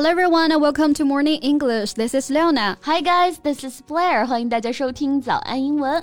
Hello everyone and welcome to Morning English. This is Leona. Hi guys, this is Blair. 欢迎大家收听早安英文。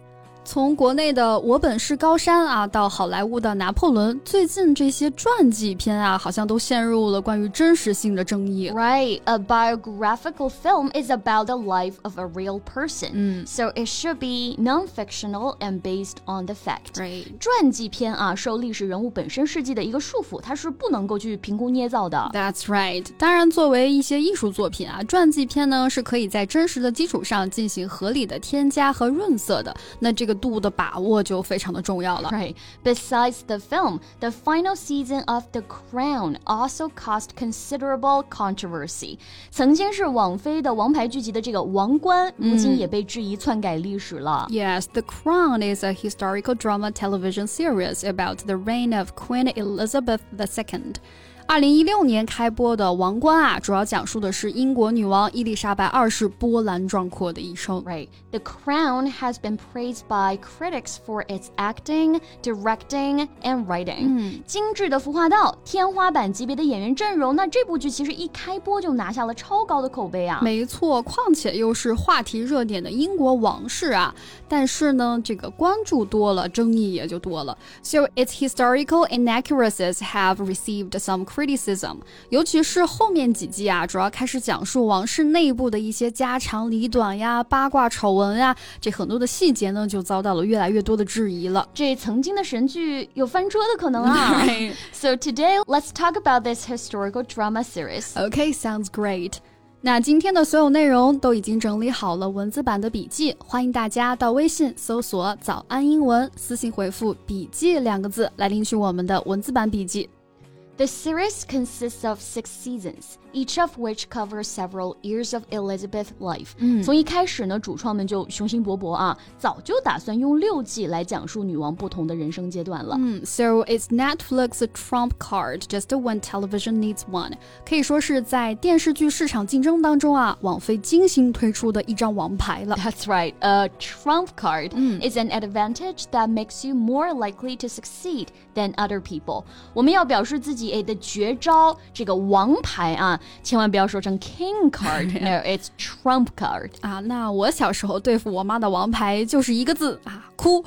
从国内的我本是高山啊，到好莱坞的拿破仑，最近这些传记片啊，好像都陷入了关于真实性的争议。Right, a biographical film is about the life of a real person, 嗯，so it should be non-fictional and based on the fact. Right. 传记片啊，受历史人物本身事迹的一个束缚，它是不能够去凭空捏造的。That's right. 当然，作为一些艺术作品啊，传记片呢是可以在真实的基础上进行合理的添加和润色的。那这个。度的把握就非常的重要了。Right. Besides the film, the final season of The Crown also caused considerable controversy. 曾经是网飞的王牌剧集的这个《王冠》，如今也被质疑篡改历史了。Yes, The Crown is a historical drama television series about the reign of Queen Elizabeth II. 二零一六年开播的《王冠》啊，主要讲述的是英国女王伊丽莎白二世波澜壮阔的一生。Right, The Crown has been praised by critics for its acting, directing, and writing. 嗯，精致的服化道，天花板级别的演员阵容，那这部剧其实一开播就拿下了超高的口碑啊。没错，况且又是话题热点的英国王室啊。但是呢，这个关注多了，争议也就多了。So its historical inaccuracies have received some criticism， 尤其是后面几季啊，主要开始讲述王室内部的一些家长里短呀、八卦丑闻呀，这很多的细节呢，就遭到了越来越多的质疑了。这曾经的神剧有翻车的可能啊。so today let's talk about this historical drama series. Okay, sounds great. 那今天的所有内容都已经整理好了文字版的笔记，欢迎大家到微信搜索“早安英文”，私信回复“笔记”两个字来领取我们的文字版笔记。The series consists of six seasons, each of which covers several years of Elizabeth's life. 从一开始呢，主创们就雄心勃勃啊，早就打算用六季来讲述女王不同的人生阶段了。嗯，So it's Netflix's trump card, just when television needs one. 可以说是在电视剧市场竞争当中啊，网飞精心推出的一张王牌了。That's right, a trump card is an advantage that makes you more likely to succeed than other people. 我们要表示自己。 A 的绝招，这个王牌啊，千万不要说成 King card，No，it's Trump card 啊。那我小时候对付我妈的王牌就是一个字啊，哭。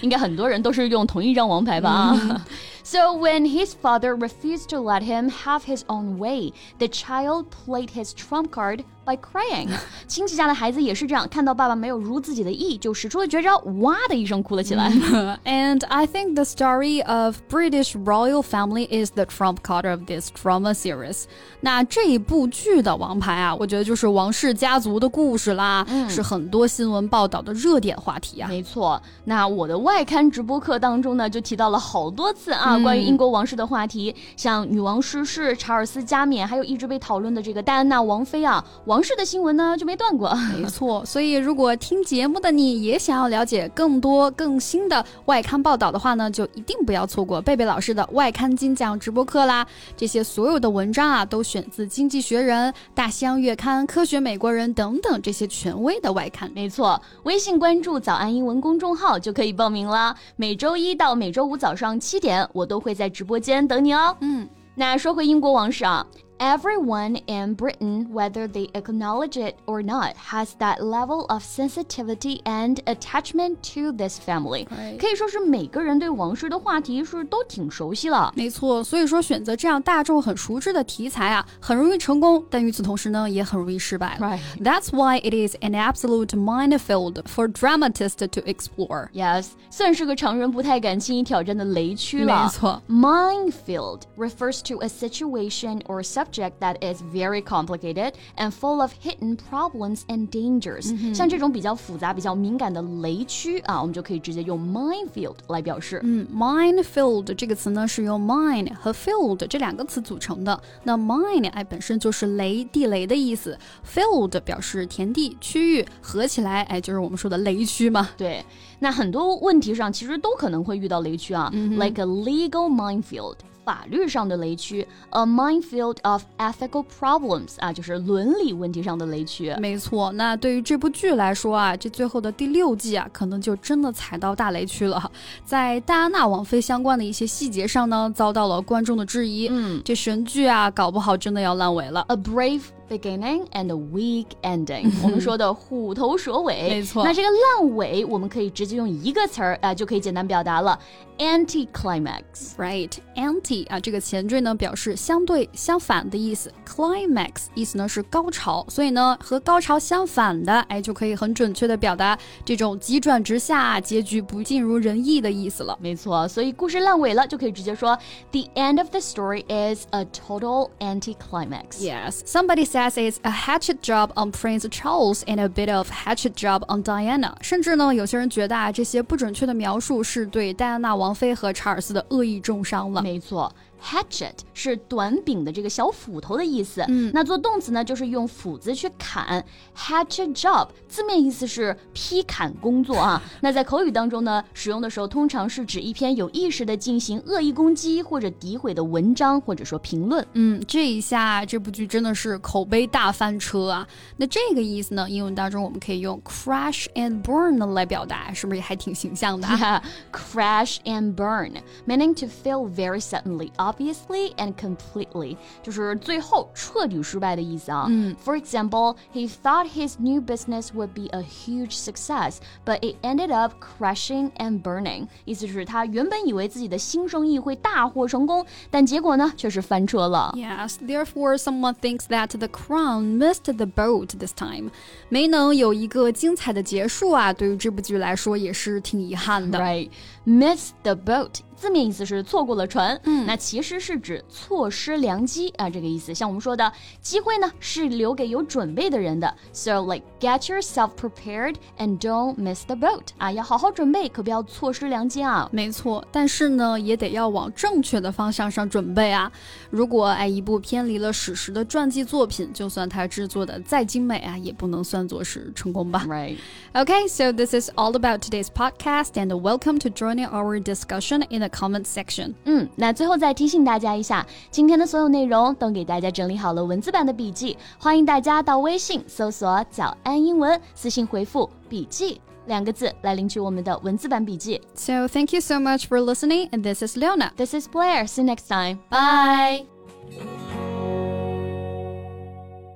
应该很多人都是用同一张王牌吧？啊。So when his father refused to let him have his own way, the child played his trump card by crying. 亲戚家的孩子也是这样，看到爸爸没有如自己的意，就使出了绝招，哇的一声哭了起来。and I think the story of British royal family is the trump card of this drama series. 那这一部剧的王牌啊，我觉得就是王室家族的故事啦，嗯、是很多新闻报道的热点话题啊。没错，那我的外刊直播课当中呢，就提到了好多次啊。关于英国王室的话题，像女王逝世、查尔斯加冕，还有一直被讨论的这个戴安娜王妃啊，王室的新闻呢就没断过。没错，所以如果听节目的你也想要了解更多更新的外刊报道的话呢，就一定不要错过贝贝老师的外刊精讲直播课啦。这些所有的文章啊，都选自《经济学人》、《大西洋月刊》、《科学美国人》等等这些权威的外刊。没错，微信关注“早安英文”公众号就可以报名了。每周一到每周五早上七点，我都会在直播间等你哦。嗯，那说回英国王室啊。Everyone in Britain, whether they acknowledge it or not, has that level of sensitivity and attachment to this family. 可以说是每个人对王室的话题是都挺熟悉了。没错，所以说选择这样大众很熟知的题材啊，很容易成功，但与此同时呢，也很容易失败。Right. That's why it is an absolute minefield for dramatists to explore. Yes，算是个常人不太敢轻易挑战的雷区了。没错，minefield refers to a situation or subject subject that is very complicated and full of hidden problems and dangers。像这种比较复杂、比较敏感的雷区啊，我们就可以直接用 minefield 来表示。嗯，minefield 这个词呢是由 mine 和 field 这两个词组成的。那 mine 哎本身就是雷、地雷的意思，field 表示田地、区域，合起来哎就是我们说的雷区嘛。对，那很多问题上其实都可能会遇到雷区啊、嗯、，like a legal minefield。 法律上的雷区，a minefield of ethical problems 啊，就是伦理问题上的雷区。没错，那对于这部剧来说啊，这最后的第六季啊，可能就真的踩到大雷区了。在戴安娜王妃相关的一些细节上呢，遭到了观众的质疑。嗯，这神剧啊，搞不好真的要烂尾了。A brave beginning and a weak ending，我们说的虎头蛇尾。没错，那这个烂尾，我们可以直接用一个词儿啊、呃，就可以简单表达了，anti-climax。 Right，anti 啊，这个前缀呢表示相对、相反的意思，climax 意思呢是高潮，所以呢和高潮相反的，哎，就可以很准确的表达这种急转直下、结局不尽如人意的意思了。没错，所以故事烂尾了，就可以直接说，The end of the story is a total anti-climax. Yes, somebody Says it's a hatchet job on Prince Charles and a bit of hatchet job on Diana. 甚至呢，有些人觉得啊，这些不准确的描述是对戴安娜王妃和查尔斯的恶意重伤了。没错。Hatchet 是短柄的这个小斧头的意思，嗯，那做动词呢，就是用斧子去砍。Hatchet job 字面意思是劈砍工作啊，那在口语当中呢，使用的时候通常是指一篇有意识的进行恶意攻击或者诋毁的文章或者说评论。嗯，这一下这部剧真的是口碑大翻车啊！那这个意思呢，英文当中我们可以用 crash and burn 来表达，是不是也还挺形象的、crash and burn, meaning to fail very suddenly. Obviously and completely，就是最后彻底失败的意思啊。嗯，For example, he thought his new business would be a huge success, but it ended up crashing and burning。意思是他原本以为自己的新生意会大获成功，但结果呢却是翻车了。 Yes, therefore someone thinks that the crown missed the boat this time。没能有一个精彩的结束啊，对于这部剧来说也是挺遗憾的。 Right, miss the boat. 字面意思是错过了船，嗯，那其 实是指错失良机啊，这个意思。像我们说的，机会呢是留给有准备的人的，so like get yourself prepared and don't miss the boat 啊，要好好准备，可不要错失良机啊。没错，但是呢，也得要往正确的方向上准备啊。如果哎一部偏离了史实的传记作品，就算它制作的再精美啊，也不能算作是成功吧。 Right. Okay, so this is all about today's podcast, and welcome to joining our discussion in the comment section. 嗯，那最后再提 醒大家一下，今天的所有内容都给大家整理好了文字版的笔记，欢迎大家到微信搜索“早安英文”，私信回复“笔记”两个字来领取我们的文字版笔记。 So thank you so much for listening, and this is Leona. This is Blair. See you next time. Bye.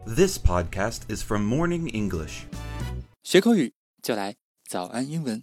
This podcast is from Morning English. 学口语就来早安英文。